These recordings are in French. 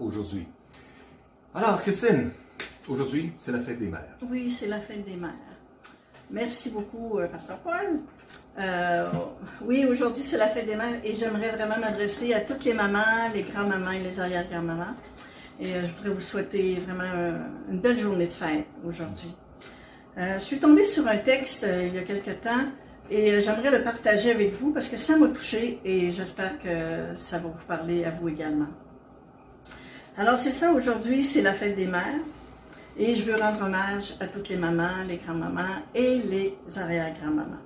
aujourd'hui. Alors, Christine, aujourd'hui, c'est la fête des mères. Oui, c'est la fête des mères. Merci beaucoup, euh, Pasteur Paul. Euh, oui, aujourd'hui, c'est la fête des mères et j'aimerais vraiment m'adresser à toutes les mamans, les grands-mamans et les arrière-grands-mamans. Et euh, je voudrais vous souhaiter vraiment une belle journée de fête aujourd'hui. je suis tombée sur un texte il y a quelque temps et j'aimerais le partager avec vous parce que ça m'a touché et j'espère que ça va vous parler à vous également. Alors c'est ça, aujourd'hui c'est la fête des mères et je veux rendre hommage à toutes les mamans, les grands-mamans et les arrière-grands-mamans.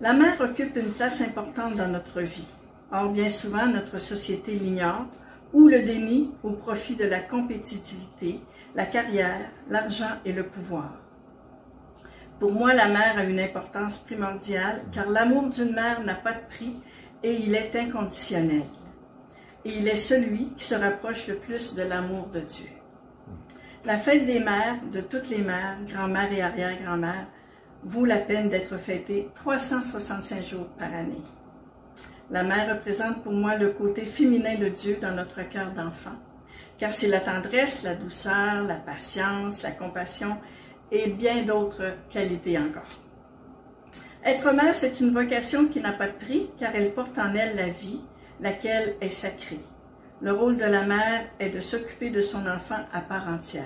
La mère occupe une place importante dans notre vie. Or, bien souvent, notre société l'ignore ou le dénie au profit de la compétitivité, la carrière, l'argent et le pouvoir. Pour moi, la mère a une importance primordiale car l'amour d'une mère n'a pas de prix et il est inconditionnel et il est celui qui se rapproche le plus de l'amour de Dieu. La fête des mères, de toutes les mères, grand-mère et arrière-grand-mère, vaut la peine d'être fêtée 365 jours par année. La mère représente pour moi le côté féminin de Dieu dans notre cœur d'enfant, car c'est la tendresse, la douceur, la patience, la compassion et bien d'autres qualités encore. Être mère, c'est une vocation qui n'a pas de prix, car elle porte en elle la vie, laquelle est sacrée. Le rôle de la mère est de s'occuper de son enfant à part entière.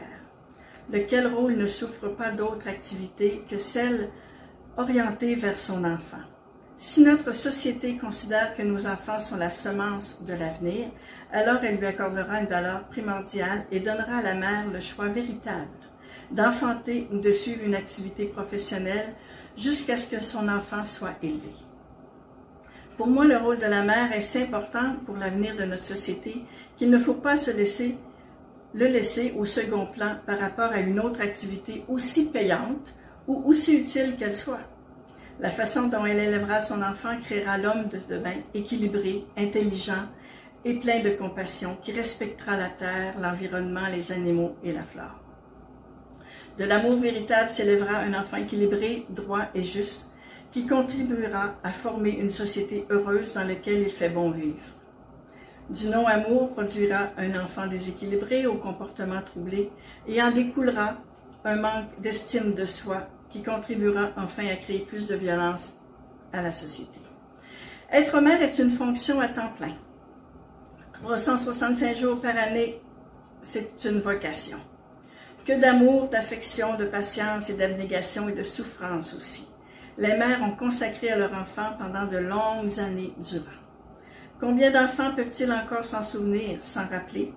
Lequel rôle ne souffre pas d'autre activité que celle orientée vers son enfant? Si notre société considère que nos enfants sont la semence de l'avenir, alors elle lui accordera une valeur primordiale et donnera à la mère le choix véritable d'enfanter ou de suivre une activité professionnelle jusqu'à ce que son enfant soit élevé. Pour moi, le rôle de la mère est si important pour l'avenir de notre société qu'il ne faut pas se laisser le laisser au second plan par rapport à une autre activité aussi payante ou aussi utile qu'elle soit. La façon dont elle élèvera son enfant créera l'homme de demain équilibré, intelligent et plein de compassion qui respectera la terre, l'environnement, les animaux et la flore. De l'amour véritable s'élèvera un enfant équilibré, droit et juste qui contribuera à former une société heureuse dans laquelle il fait bon vivre. Du non-amour produira un enfant déséquilibré au comportement troublé et en découlera un manque d'estime de soi qui contribuera enfin à créer plus de violence à la société. Être mère est une fonction à temps plein. 365 jours par année, c'est une vocation. Que d'amour, d'affection, de patience et d'abnégation et de souffrance aussi les mères ont consacré à leur enfant pendant de longues années durant. Combien d'enfants peuvent-ils encore s'en souvenir, s'en rappeler,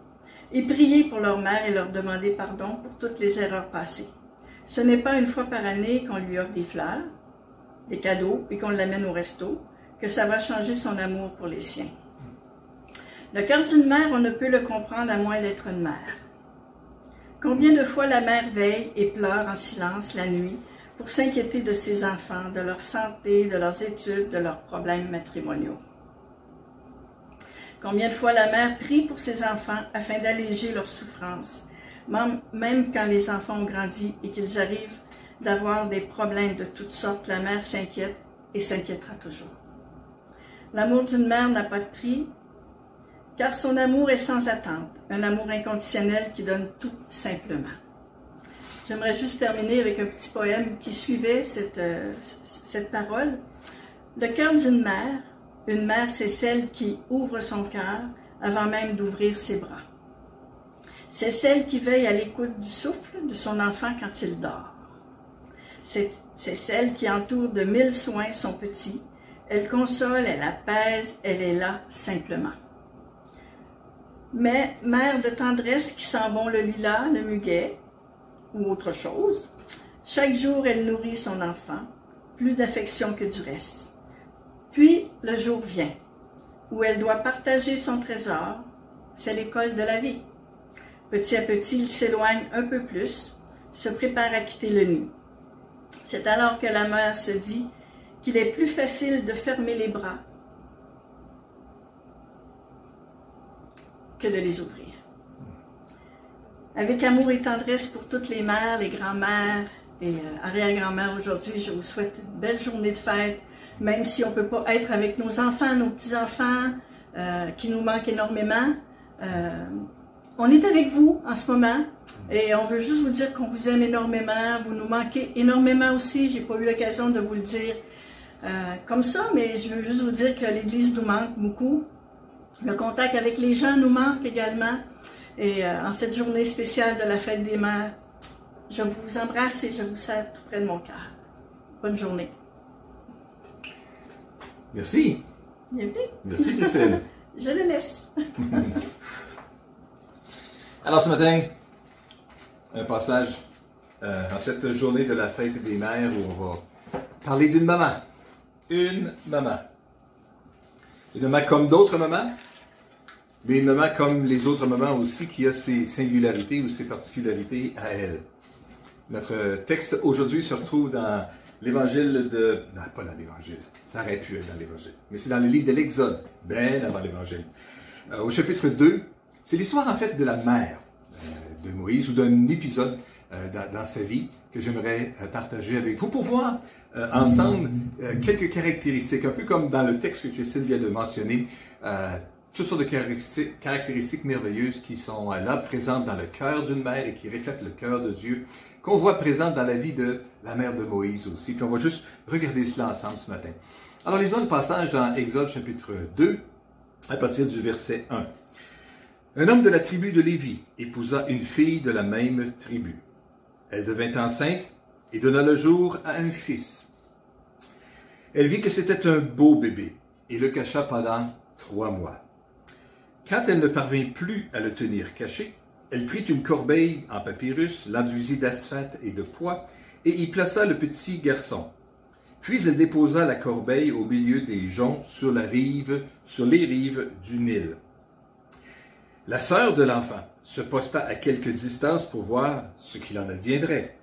et prier pour leur mère et leur demander pardon pour toutes les erreurs passées? Ce n'est pas une fois par année qu'on lui offre des fleurs, des cadeaux et qu'on l'amène au resto que ça va changer son amour pour les siens. Le cœur d'une mère, on ne peut le comprendre à moins d'être une mère. Combien de fois la mère veille et pleure en silence la nuit pour s'inquiéter de ses enfants, de leur santé, de leurs études, de leurs problèmes matrimoniaux. Combien de fois la mère prie pour ses enfants afin d'alléger leurs souffrances, même quand les enfants ont grandi et qu'ils arrivent d'avoir des problèmes de toutes sortes, la mère s'inquiète et s'inquiétera toujours. L'amour d'une mère n'a pas de prix, car son amour est sans attente, un amour inconditionnel qui donne tout simplement. J'aimerais juste terminer avec un petit poème qui suivait cette, euh, cette parole. Le cœur d'une mère, une mère, c'est celle qui ouvre son cœur avant même d'ouvrir ses bras. C'est celle qui veille à l'écoute du souffle de son enfant quand il dort. C'est celle qui entoure de mille soins son petit. Elle console, elle apaise, elle est là simplement. Mais mère de tendresse qui sent bon le lilas, le muguet, ou autre chose. Chaque jour, elle nourrit son enfant, plus d'affection que du reste. Puis le jour vient, où elle doit partager son trésor, c'est l'école de la vie. Petit à petit, il s'éloigne un peu plus, se prépare à quitter le nid. C'est alors que la mère se dit qu'il est plus facile de fermer les bras que de les ouvrir. Avec amour et tendresse pour toutes les mères, les grands-mères et euh, arrière-grand-mères aujourd'hui, je vous souhaite une belle journée de fête, même si on ne peut pas être avec nos enfants, nos petits-enfants, euh, qui nous manquent énormément. Euh, on est avec vous en ce moment et on veut juste vous dire qu'on vous aime énormément. Vous nous manquez énormément aussi. J'ai pas eu l'occasion de vous le dire comme ça, mais je veux juste vous dire que l'Église nous manque beaucoup. Le contact avec les gens nous manque également. Et euh, en cette journée spéciale de la fête des mères, je vous embrasse et je vous serre tout près de mon cœur. Bonne journée. Merci. Bienvenue. Merci, Christine. je le laisse. Alors, ce matin, un passage euh, en cette journée de la fête des mères où on va parler d'une maman. Une maman. Une maman comme d'autres mamans, mais une maman comme les autres mamans aussi qui a ses singularités ou ses particularités à elle. Notre texte aujourd'hui se retrouve dans l'évangile de... Non, pas dans l'évangile. Ça aurait pu être dans l'évangile. Mais c'est dans le livre de l'Exode, bien avant l'évangile. Euh, au chapitre 2, c'est l'histoire en fait de la mère euh, de Moïse ou d'un épisode euh, dans, dans, sa vie que j'aimerais partager avec vous pour voir ensemble quelques caractéristiques, un peu comme dans le texte que Christine vient de mentionner, toutes sortes de caractéristiques, merveilleuses qui sont là présentes dans le cœur d'une mère et qui reflètent le cœur de Dieu qu'on voit présente dans la vie de la mère de Moïse aussi. Puis on va juste regarder cela ensemble ce matin. Alors, les autres passages dans Exode chapitre 2, à partir du verset 1. Un homme de la tribu de Lévi épousa une fille de la même tribu. Elle devint enceinte et donna le jour à un fils. Elle vit que c'était un beau bébé et le cacha pendant trois mois. Quand elle ne parvint plus à le tenir caché, elle prit une corbeille en papyrus, l'enduisit d'asphalte et de poids, et y plaça le petit garçon. Puis elle déposa la corbeille au milieu des joncs sur la rive, sur les rives du Nil. La sœur de l'enfant se posta à quelque distance pour voir ce qu'il en adviendrait.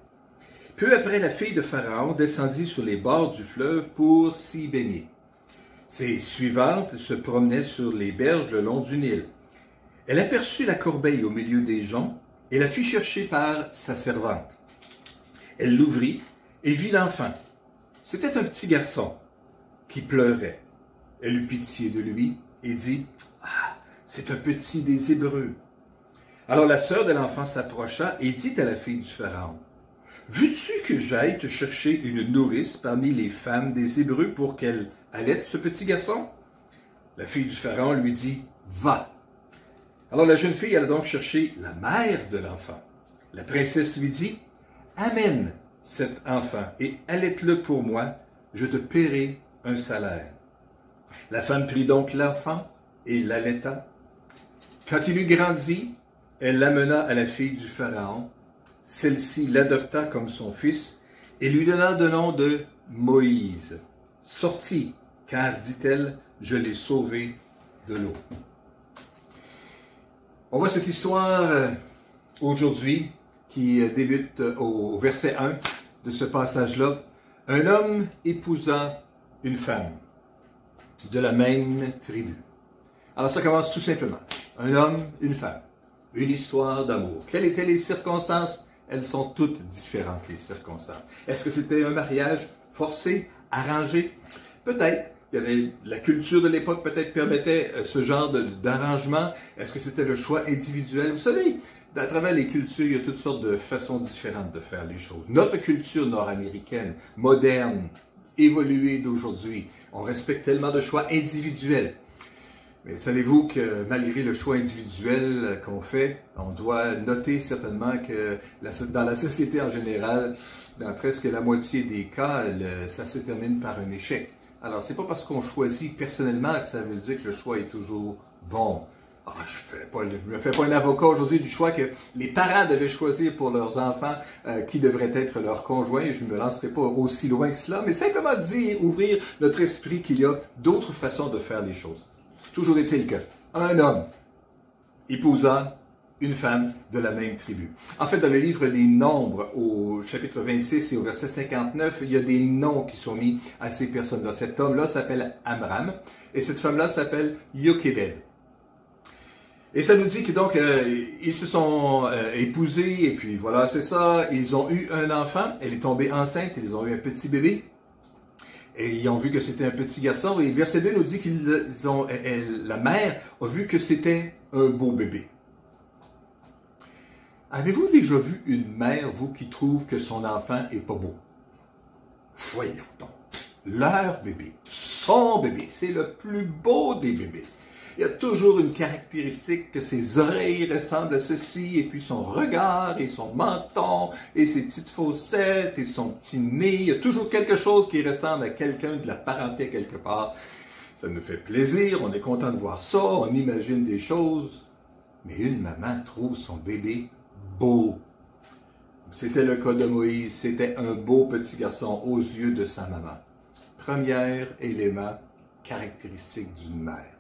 Peu après, la fille de Pharaon descendit sur les bords du fleuve pour s'y baigner. Ses suivantes se promenaient sur les berges le long du Nil. Elle aperçut la corbeille au milieu des joncs et la fit chercher par sa servante. Elle l'ouvrit et vit l'enfant. C'était un petit garçon qui pleurait. Elle eut pitié de lui et dit, Ah, c'est un petit des Hébreux. Alors la sœur de l'enfant s'approcha et dit à la fille du Pharaon, Veux-tu que j'aille te chercher une nourrice parmi les femmes des Hébreux pour qu'elle allaite ce petit garçon? La fille du Pharaon lui dit, Va. Alors la jeune fille alla donc chercher la mère de l'enfant. La princesse lui dit, Amène cet enfant et allaite-le pour moi, je te paierai un salaire. La femme prit donc l'enfant et l'allaita. Quand il eut grandi, elle l'amena à la fille du Pharaon. Celle-ci l'adopta comme son fils et lui donna le nom de Moïse. Sorti, car, dit-elle, je l'ai sauvé de l'eau. On voit cette histoire euh, aujourd'hui qui euh, débute euh, au verset 1 de ce passage-là. Un homme épousa une femme de la même tribu. Alors ça commence tout simplement. Un homme, une femme. Une histoire d'amour. Quelles étaient les circonstances? Elles sont toutes différentes, les circonstances. Est-ce que c'était un mariage forcé, arrangé? Peut-être. La culture de l'époque peut-être permettait ce genre d'arrangement. Est-ce que c'était le choix individuel? Vous savez, à travers les cultures, il y a toutes sortes de façons différentes de faire les choses. Notre culture nord-américaine, moderne, évoluée d'aujourd'hui, on respecte tellement de choix individuels. Mais savez-vous que malgré le choix individuel qu'on fait, on doit noter certainement que dans la société en général, dans presque la moitié des cas, ça se termine par un échec. Alors, c'est pas parce qu'on choisit personnellement que ça veut dire que le choix est toujours bon. Ah, je ne me fais pas un avocat aujourd'hui du choix que les parents devaient choisir pour leurs enfants euh, qui devrait être leur conjoint. Je ne me lancerai pas aussi loin que cela, mais simplement dire, ouvrir notre esprit qu'il y a d'autres façons de faire les choses. Toujours est-il qu'un homme épousant une femme de la même tribu. En fait, dans le livre des Nombres, au chapitre 26 et au verset 59, il y a des noms qui sont mis à ces personnes-là. Cet homme-là s'appelle Amram et cette femme-là s'appelle Yochebed. Et ça nous dit que donc euh, ils se sont euh, épousés et puis voilà, c'est ça, ils ont eu un enfant, elle est tombée enceinte, ils ont eu un petit bébé. Et ils ont vu que c'était un petit garçon. Et verset 2 nous dit elle, la mère a vu que c'était un beau bébé. Avez-vous déjà vu une mère, vous, qui trouve que son enfant est pas beau? Voyons donc. Leur bébé, son bébé, c'est le plus beau des bébés. Il y a toujours une caractéristique que ses oreilles ressemblent à ceci, et puis son regard, et son menton, et ses petites fossettes, et son petit nez. Il y a toujours quelque chose qui ressemble à quelqu'un de la parenté quelque part. Ça nous fait plaisir, on est content de voir ça, on imagine des choses. Mais une maman trouve son bébé beau. C'était le cas de Moïse, c'était un beau petit garçon aux yeux de sa maman. Premier élément caractéristique d'une mère.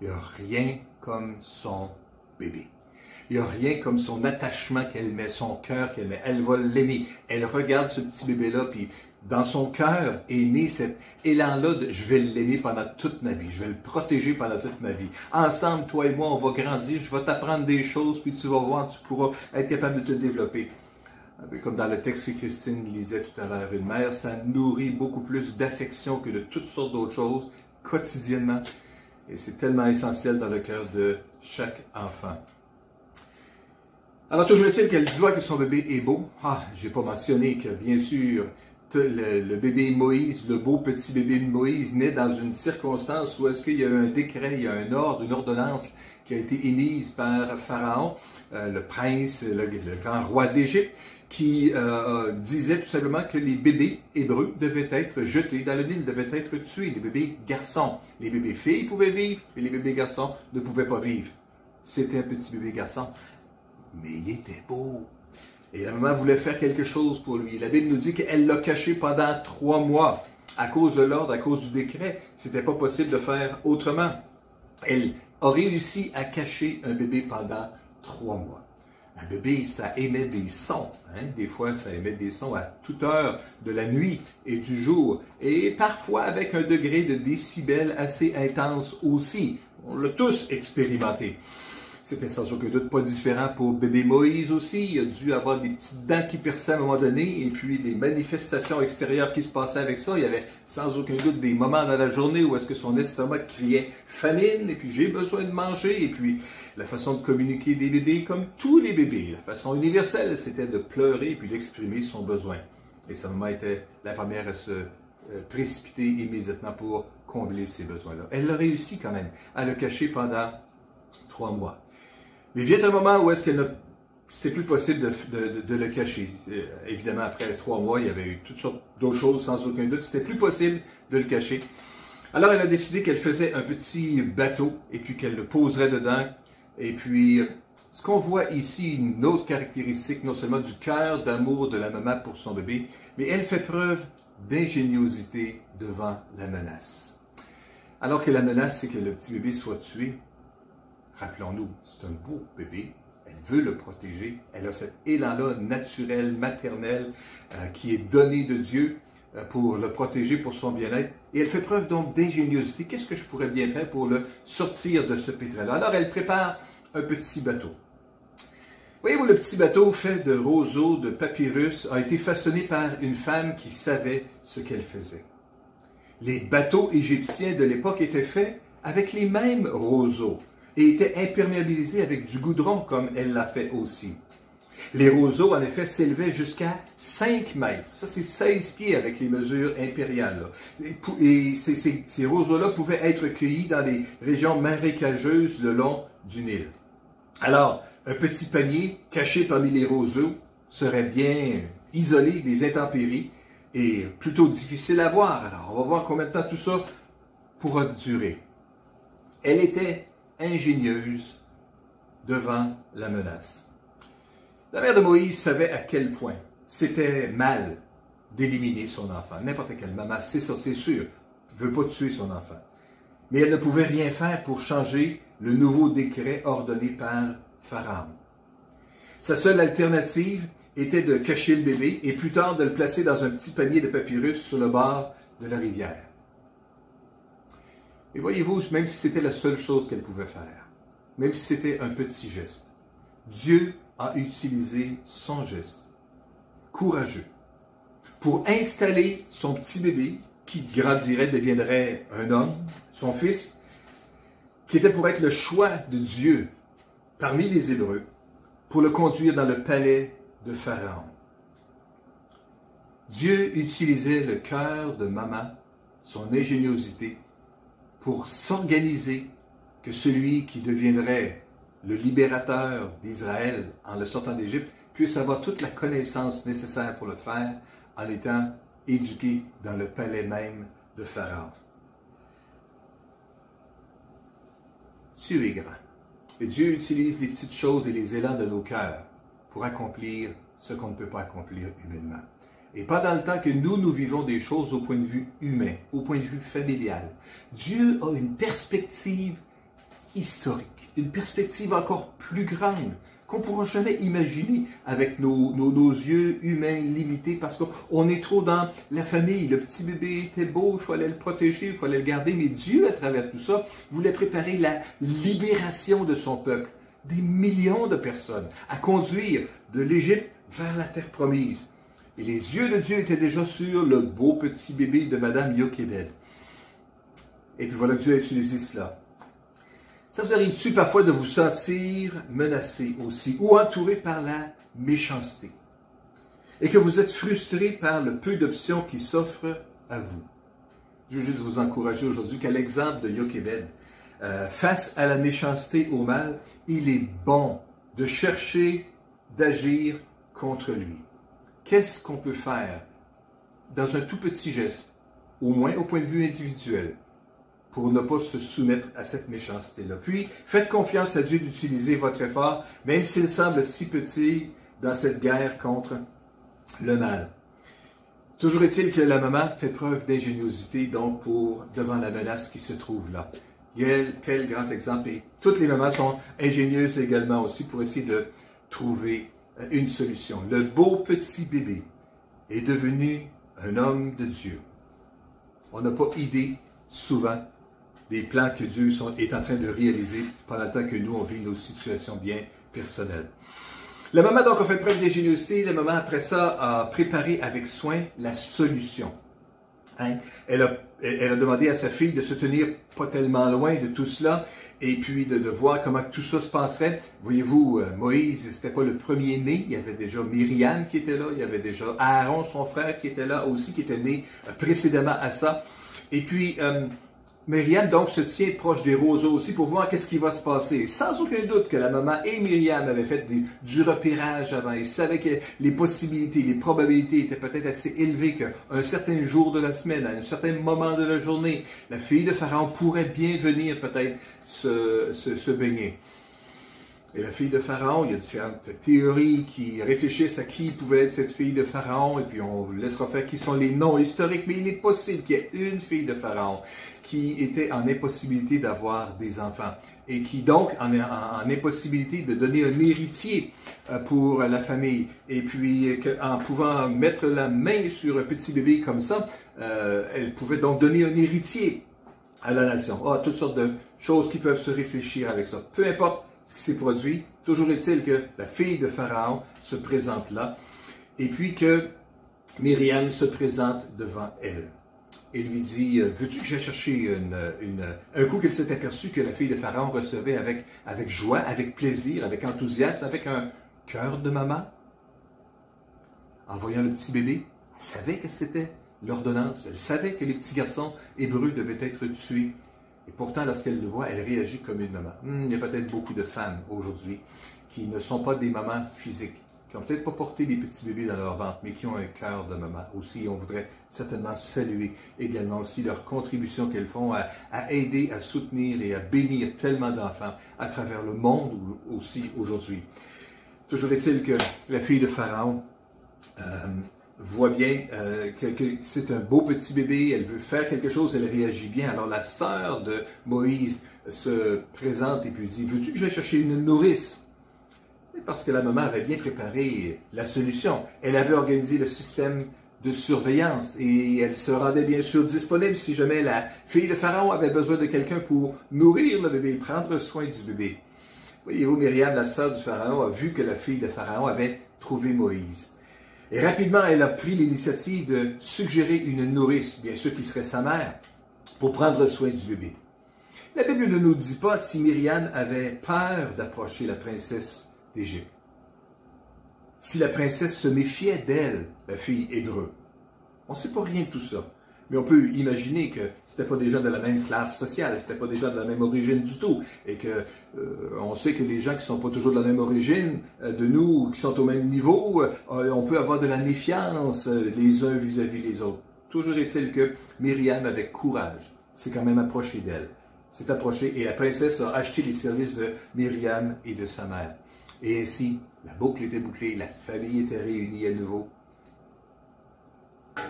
Il n'y a rien comme son bébé. Il n'y a rien comme son attachement qu'elle met, son cœur qu'elle met. Elle va l'aimer. Elle regarde ce petit bébé-là, puis dans son cœur est né cet élan-là de je vais l'aimer pendant toute ma vie, je vais le protéger pendant toute ma vie. Ensemble, toi et moi, on va grandir, je vais t'apprendre des choses, puis tu vas voir, tu pourras être capable de te développer. Comme dans le texte que Christine lisait tout à l'heure, une mère, ça nourrit beaucoup plus d'affection que de toutes sortes d'autres choses quotidiennement. Et c'est tellement essentiel dans le cœur de chaque enfant. Alors, toujours est-il qu'elle voit que son bébé est beau. Ah, j'ai pas mentionné que, bien sûr, le, bébé Moïse, le beau petit bébé Moïse, naît dans une circonstance où est-ce qu'il y a eu un décret, il y a un ordre, une ordonnance qui a été émise par Pharaon, euh, le prince, le grand roi d'Égypte, qui euh, disait tout simplement que les bébés hébreux devaient être jetés dans le Nil, devaient être tués, les bébés garçons. Les bébés filles pouvaient vivre, et les bébés garçons ne pouvaient pas vivre. C'était un petit bébé garçon, mais il était beau. Et la maman voulait faire quelque chose pour lui. La Bible nous dit qu'elle l'a caché pendant trois mois à cause de l'ordre, à cause du décret. C'était pas possible de faire autrement. Elle a réussi à cacher un bébé pendant trois mois. Un bébé, ça émet des sons. Hein? Des fois, ça émet des sons à toute heure de la nuit et du jour. Et parfois avec un degré de décibel assez intense aussi. On l'a tous expérimenté. C'était sans aucun doute pas différent pour bébé Moïse aussi. Il a dû avoir des petites dents qui perçaient à un moment donné, et puis des manifestations extérieures qui se passaient avec ça. Il y avait sans aucun doute des moments dans la journée où est-ce que son estomac criait famine, et puis j'ai besoin de manger, et puis la façon de communiquer des bébés comme tous les bébés. La façon universelle, c'était de pleurer, et puis d'exprimer son besoin. Et sa maman était la première à se euh, précipiter immédiatement pour combler ces besoins-là. Elle a réussi quand même à le cacher pendant trois mois. Mais vient un moment où est-ce qu'elle n'a c'était plus possible de, le cacher. Euh, évidemment, après trois mois, il y avait eu toutes sortes d'autres choses, sans aucun doute. C'était plus possible de le cacher. Alors, elle a décidé qu'elle faisait un petit bateau et puis qu'elle le poserait dedans. Et puis, ce qu'on voit ici, une autre caractéristique, non seulement du cœur d'amour de la maman pour son bébé, mais elle fait preuve d'ingéniosité devant la menace. Alors que la menace, c'est que le petit bébé soit tué, Rappelons-nous, c'est un beau bébé. Elle veut le protéger. Elle a cet élan-là naturel, maternel, euh, qui est donné de Dieu euh, pour le protéger, pour son bien-être. Et elle fait preuve donc d'ingéniosité. Qu'est-ce que je pourrais bien faire pour le sortir de ce pétrin-là? Alors, elle prépare un petit bateau. Voyez-vous, le petit bateau fait de roseaux, de papyrus, a été façonné par une femme qui savait ce qu'elle faisait. Les bateaux égyptiens de l'époque étaient faits avec les mêmes roseaux et était imperméabilisé avec du goudron comme elle l'a fait aussi. Les roseaux, en effet, s'élevaient jusqu'à 5 mètres. Ça, c'est 16 pieds avec les mesures impériales. Et ces roseaux-là pouvaient être cueillis dans les régions marécageuses le long du Nil. Alors, un petit panier caché parmi les roseaux serait bien isolé des intempéries et plutôt difficile à voir. Alors, on va voir combien de temps tout ça pourra durer. Elle était ingénieuse devant la menace. La mère de Moïse savait à quel point c'était mal d'éliminer son enfant. N'importe quelle maman, c'est ça, c'est sûr, veut pas tuer son enfant. Mais elle ne pouvait rien faire pour changer le nouveau décret ordonné par Pharaon. Sa seule alternative était de cacher le bébé et plus tard de le placer dans un petit panier de papyrus sur le bord de la rivière. Et voyez-vous, même si c'était la seule chose qu'elle pouvait faire, même si c'était un petit geste, Dieu a utilisé son geste courageux pour installer son petit bébé qui grandirait, deviendrait un homme, son fils, qui était pour être le choix de Dieu parmi les Hébreux pour le conduire dans le palais de Pharaon. Dieu utilisait le cœur de maman, son ingéniosité, pour s'organiser que celui qui deviendrait le libérateur d'Israël en le sortant d'Égypte puisse avoir toute la connaissance nécessaire pour le faire en étant éduqué dans le palais même de Pharaon. Dieu est grand. Et Dieu utilise les petites choses et les élans de nos cœurs pour accomplir ce qu'on ne peut pas accomplir humainement. Et pas dans le temps que nous, nous vivons des choses au point de vue humain, au point de vue familial. Dieu a une perspective historique, une perspective encore plus grande qu'on ne pourra jamais imaginer avec nos, nos, yeux humains limités parce qu'on est trop dans la famille. Le petit bébé était beau, il fallait le protéger, il fallait le garder. Mais Dieu, à travers tout ça, voulait préparer la libération de son peuple, des millions de personnes, à conduire de l'Égypte vers la terre promise. Et les yeux de Dieu étaient déjà sur le beau petit bébé de Madame Yochebed. Et puis voilà, Dieu a utilisé cela ça vous arrive-tu parfois de vous sentir menacé aussi ou entouré par la méchanceté et que vous êtes frustré par le peu d'options qui s'offrent à vous? Je veux juste vous encourager aujourd'hui qu'à l'exemple de Yochebed, euh, face à la méchanceté, au mal, il est bon de chercher d'agir contre lui. Qu'est-ce qu'on peut faire dans un tout petit geste, au moins au point de vue individuel, pour ne pas se soumettre à cette méchanceté-là? Puis, faites confiance à Dieu d'utiliser votre effort, même s'il semble si petit, dans cette guerre contre le mal. Toujours est-il que la maman fait preuve d'ingéniosité, donc, pour, devant la menace qui se trouve là. Quel, quel grand exemple. Et toutes les mamans sont ingénieuses également aussi pour essayer de trouver une solution. Le beau petit bébé est devenu un homme de Dieu. On n'a pas idée souvent des plans que Dieu est en train de réaliser pendant le temps que nous, on nos situations bien personnelles. La maman donc a fait preuve d'ingéniosité. La maman, après ça, a préparé avec soin la solution. Hein? Elle, a, elle, a, demandé à sa fille de se tenir pas tellement loin de tout cela et puis de, de voir comment tout ça se passerait. Voyez-vous, euh, Moïse, c'était pas le premier né. Il y avait déjà Myriam qui était là. Il y avait déjà Aaron, son frère, qui était là aussi, qui était né euh, précédemment à ça. Et puis, euh, Myriam donc se tient proche des roseaux aussi pour voir qu'est-ce qui va se passer. Sans aucun doute que la maman et Myriam avaient fait du repérage avant. Ils savaient que les possibilités, les probabilités étaient peut-être assez élevées qu'à un certain jour de la semaine, à un certain moment de la journée, la fille de Pharaon pourrait bien venir peut-être se, se, se baigner. Et la fille de Pharaon, il y a différentes théories qui réfléchissent à qui pouvait être cette fille de Pharaon, et puis on laissera faire qui sont les noms historiques, mais il est possible qu'il y ait une fille de Pharaon qui était en impossibilité d'avoir des enfants et qui donc en, impossibilité de donner un héritier euh, pour la famille. Et puis en pouvant mettre la main sur un petit bébé comme ça, euh, elle pouvait donc donner un héritier à la nation. Ah, toutes sortes de choses qui peuvent se réfléchir avec ça. Peu importe ce qui s'est produit, toujours est-il que la fille de Pharaon se présente là, et puis que Myriam se présente devant elle et lui dit euh, Veux-tu que j'aille chercher un coup qu'elle s'est aperçue que la fille de Pharaon recevait avec, avec joie, avec plaisir, avec enthousiasme, avec un cœur de maman? En voyant le petit bébé, elle savait que c'était l'ordonnance, elle savait que les petits garçons hébreux devaient être tués. Et pourtant, lorsqu'elle le voit, elle réagit comme une maman. Hmm, il y a peut-être beaucoup de femmes aujourd'hui qui ne sont pas des mamans physiques qui n'ont peut-être pas porté des petits bébés dans leur ventre, mais qui ont un cœur de maman aussi. On voudrait certainement saluer également aussi leur contribution qu'elles font à, aider, à soutenir et à bénir tellement d'enfants à travers le monde aussi aujourd'hui. Toujours est-il que la fille de Pharaon euh, voit bien euh, que, c'est un beau petit bébé, elle veut faire quelque chose, elle réagit bien. Alors la sœur de Moïse se présente et puis dit, veux-tu que je vais chercher une nourrice? Parce que la maman avait bien préparé la solution. Elle avait organisé le système de surveillance et elle se rendait bien sûr disponible si jamais la fille de Pharaon avait besoin de quelqu'un pour nourrir le bébé, prendre soin du bébé. Voyez-vous, Myriam, la sœur du Pharaon, a vu que la fille de Pharaon avait trouvé Moïse. Et rapidement, elle a pris l'initiative de suggérer une nourrice, bien sûr qui serait sa mère, pour prendre soin du bébé. La Bible ne nous dit pas si Myriam avait peur d'approcher la princesse d'Égypte. Si la princesse se méfiait d'elle, la fille hébreu. On ne sait pas rien de tout ça. Mais on peut imaginer que c'était pas gens de la même classe sociale, c'était pas gens de la même origine du tout, et que euh, on sait que les gens qui sont pas toujours de la même origine euh, de nous, qui sont au même niveau, euh, on peut avoir de la méfiance les uns vis-à-vis les autres. Toujours est-il que Myriam, avec courage, s'est quand même approchée d'elle, s'est approchée, et la princesse a acheté les services de Myriam et de sa mère. Et ainsi, la boucle était bouclée, la famille était réunie à nouveau.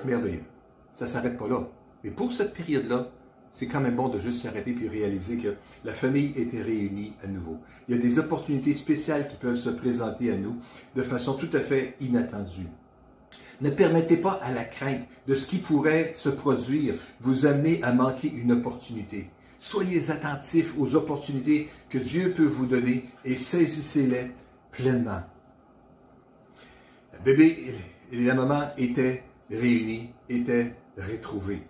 Merveilleux ça ne s'arrête pas là. Mais pour cette période-là, c'est quand même bon de juste s'arrêter puis réaliser que la famille était réunie à nouveau. Il y a des opportunités spéciales qui peuvent se présenter à nous de façon tout à fait inattendue. Ne permettez pas à la crainte de ce qui pourrait se produire vous amener à manquer une opportunité. Soyez attentifs aux opportunités que Dieu peut vous donner et saisissez-les pleinement. Le bébé et la maman étaient réunis, étaient retrouvé.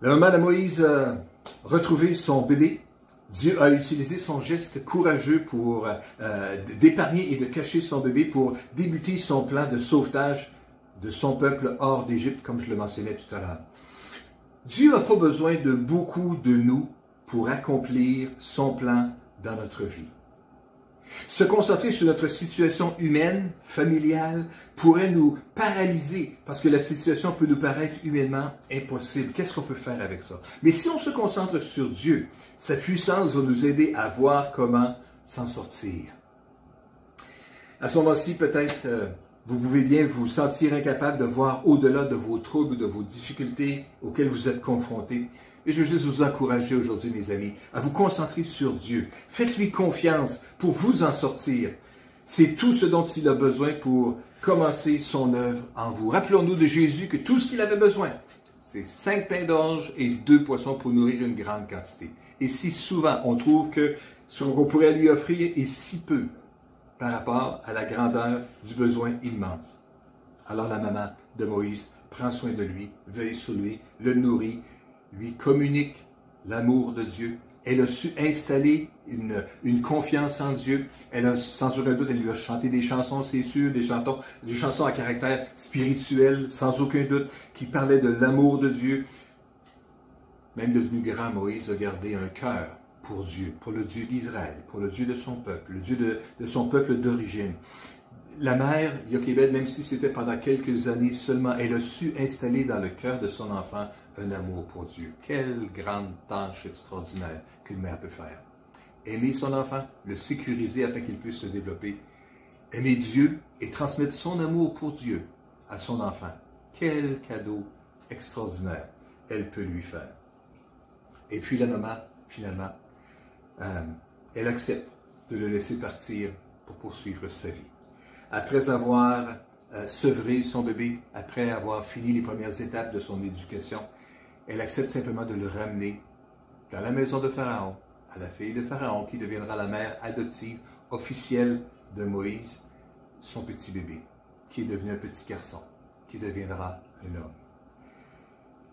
Le moment de Moïse a retrouvé son bébé, Dieu a utilisé son geste courageux pour euh, d'épargner et de cacher son bébé pour débuter son plan de sauvetage de son peuple hors d'Égypte, comme je le mentionnais tout à l'heure. Dieu n'a pas besoin de beaucoup de nous pour accomplir son plan dans notre vie. Se concentrer sur notre situation humaine, familiale, pourrait nous paralyser parce que la situation peut nous paraître humainement impossible. Qu'est-ce qu'on peut faire avec ça? Mais si on se concentre sur Dieu, sa puissance va nous aider à voir comment s'en sortir. À ce moment-ci, peut-être, euh, vous pouvez bien vous sentir incapable de voir au-delà de vos troubles, de vos difficultés auxquelles vous êtes confrontés. Et je veux juste vous encourager aujourd'hui, mes amis, à vous concentrer sur Dieu. Faites-lui confiance pour vous en sortir. C'est tout ce dont il a besoin pour commencer son œuvre en vous. Rappelons-nous de Jésus que tout ce qu'il avait besoin, c'est cinq pains d'orge et deux poissons pour nourrir une grande quantité. Et si souvent on trouve que ce qu'on pourrait lui offrir est si peu par rapport à la grandeur du besoin immense. Alors la maman de Moïse prend soin de lui, veille sur lui, le nourrit, lui communique l'amour de Dieu. Elle a su installer une, une confiance en Dieu. Elle a, sans aucun doute, elle lui a chanté des chansons, c'est sûr, des chansons, des chansons à caractère spirituel, sans aucun doute, qui parlaient de l'amour de Dieu. Même devenu grand, Moïse a gardé un cœur pour Dieu, pour le Dieu d'Israël, pour le Dieu de son peuple, le Dieu de, de son peuple d'origine. La mère, Yochebed, même si c'était pendant quelques années seulement, elle a su installer dans le cœur de son enfant un amour pour Dieu. Quelle grande tâche extraordinaire qu'une mère peut faire. Aimer son enfant, le sécuriser afin qu'il puisse se développer. Aimer Dieu et transmettre son amour pour Dieu à son enfant. Quel cadeau extraordinaire elle peut lui faire. Et puis la maman, finalement, euh, elle accepte de le laisser partir pour poursuivre sa vie. Après avoir euh, sevré son bébé, après avoir fini les premières étapes de son éducation, elle accepte simplement de le ramener dans la maison de Pharaon, à la fille de Pharaon, qui deviendra la mère adoptive officielle de Moïse, son petit bébé, qui est devenu un petit garçon, qui deviendra un homme.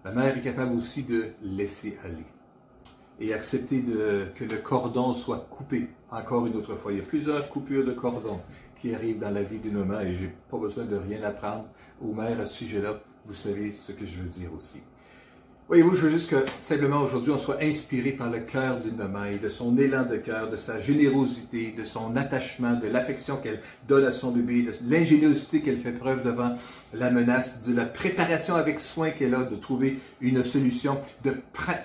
La mère est capable aussi de laisser aller et accepter que le cordon soit coupé. Encore une autre fois, il y a plusieurs coupures de cordon qui arrivent dans la vie d'une maman et j'ai pas besoin de rien apprendre aux mères à ce sujet-là. Vous savez ce que je veux dire aussi. Voyez-vous, je veux juste que simplement aujourd'hui on soit inspiré par le cœur d'une maman et de son élan de cœur, de sa générosité, de son attachement, de l'affection qu'elle donne à son bébé, de l'ingéniosité qu'elle fait preuve devant la menace, de la préparation avec soin qu'elle a de trouver une solution, de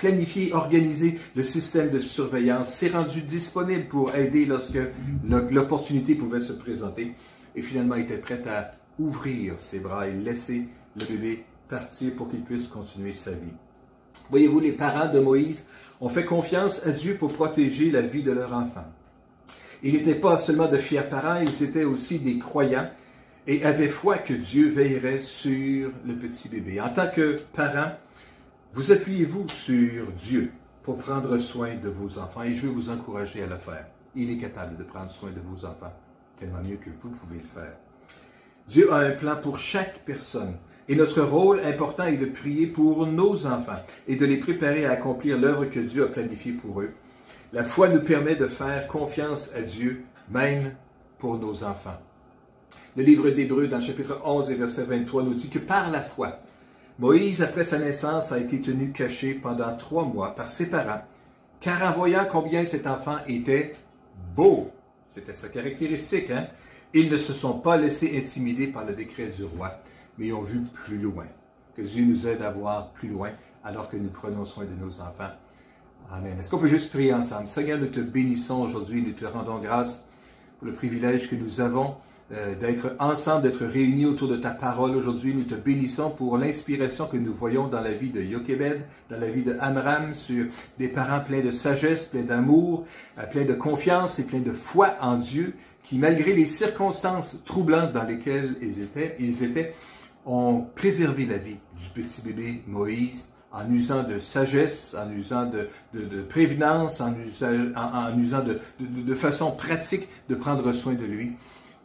planifier, organiser le système de surveillance, s'est rendu disponible pour aider lorsque l'opportunité pouvait se présenter et finalement était prête à ouvrir ses bras et laisser le bébé partir pour qu'il puisse continuer sa vie. Voyez-vous, les parents de Moïse ont fait confiance à Dieu pour protéger la vie de leur enfant. Ils n'étaient pas seulement de fiers parents, ils étaient aussi des croyants et avaient foi que Dieu veillerait sur le petit bébé. En tant que parents, vous appuyez-vous sur Dieu pour prendre soin de vos enfants? Et je veux vous encourager à le faire. Il est capable de prendre soin de vos enfants tellement mieux que vous pouvez le faire. Dieu a un plan pour chaque personne Et notre rôle important est de prier pour nos enfants et de les préparer à accomplir l'œuvre que Dieu a planifiée pour eux. La foi nous permet de faire confiance à Dieu, même pour nos enfants. Le livre d'Hébreu, dans le chapitre 11 et verset 23, nous dit que par la foi, Moïse, après sa naissance, a été tenu caché pendant trois mois par ses parents, car en voyant combien cet enfant était beau, c'était sa caractéristique, hein, ils ne se sont pas laissés intimider par le décret du roi, mais ont vu plus loin. Que Dieu nous aide à voir plus loin alors que nous prenons soin de nos enfants. Amen. Est-ce qu'on peut juste prier ensemble? Seigneur, nous te bénissons aujourd'hui, nous te rendons grâce pour le privilège que nous avons euh, d'être ensemble, d'être réunis autour de ta parole aujourd'hui. Nous te bénissons pour l'inspiration que nous voyons dans la vie de Yokebed, dans la vie de Amram, sur des parents pleins de sagesse, pleins d'amour, euh, pleins de confiance et pleins de foi en Dieu, qui malgré les circonstances troublantes dans lesquelles ils étaient, ils étaient, ont préservé la vie du petit bébé Moïse en usant de sagesse, en usant de, prévenance, en, usant de, de façon pratique de prendre soin de lui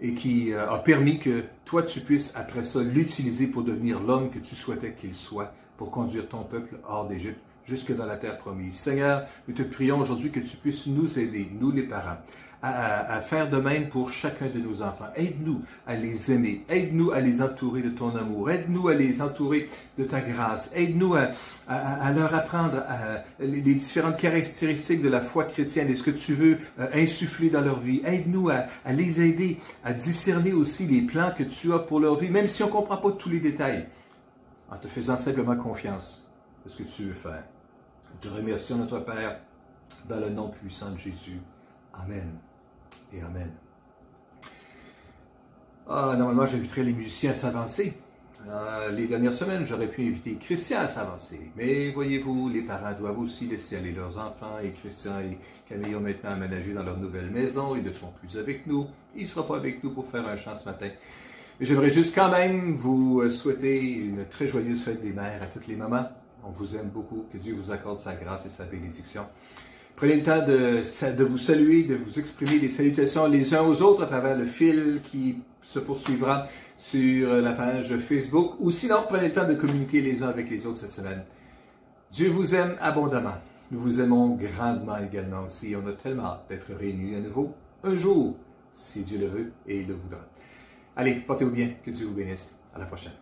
et qui euh, a permis que toi, tu puisses, après ça, l'utiliser pour devenir l'homme que tu souhaitais qu'il soit, pour conduire ton peuple hors d'Égypte, jusque dans la terre promise. Seigneur, nous te prions aujourd'hui que tu puisses nous aider, nous les parents, à, faire de même pour chacun de nos enfants. Aide-nous à les aimer. Aide-nous à les entourer de ton amour. Aide-nous à les entourer de ta grâce. Aide-nous à, leur apprendre les différentes caractéristiques de la foi chrétienne et ce que tu veux euh, insuffler dans leur vie. Aide-nous à, les aider à discerner aussi les plans que tu as pour leur vie, même si on ne comprend pas tous les détails, en te faisant simplement confiance de ce que tu veux faire. Te remercions, notre Père, dans le nom puissant de Jésus. Amen et Amen. Ah, normalement, j'inviterais les musiciens à s'avancer. Euh, les dernières semaines, j'aurais pu inviter Christian à s'avancer. Mais voyez-vous, les parents doivent aussi laisser aller leurs enfants. Et Christian et Camille ont maintenant aménagé dans leur nouvelle maison. Ils ne sont plus avec nous. Ils ne seront pas avec nous pour faire un chant ce matin. Mais j'aimerais juste quand même vous souhaiter une très joyeuse fête des mères à toutes les mamans. On vous aime beaucoup. Que Dieu vous accorde sa grâce et sa bénédiction. Prenez le temps de, vous saluer, de vous exprimer des salutations les uns aux autres à travers le fil qui se poursuivra sur la page Facebook. Ou sinon, prenez le temps de communiquer les uns avec les autres cette semaine. Dieu vous aime abondamment. Nous vous aimons grandement également aussi. On a tellement hâte d'être réunis à nouveau un jour, si Dieu le veut et il le voudra. Allez, portez-vous bien. Que Dieu vous bénisse. À la prochaine.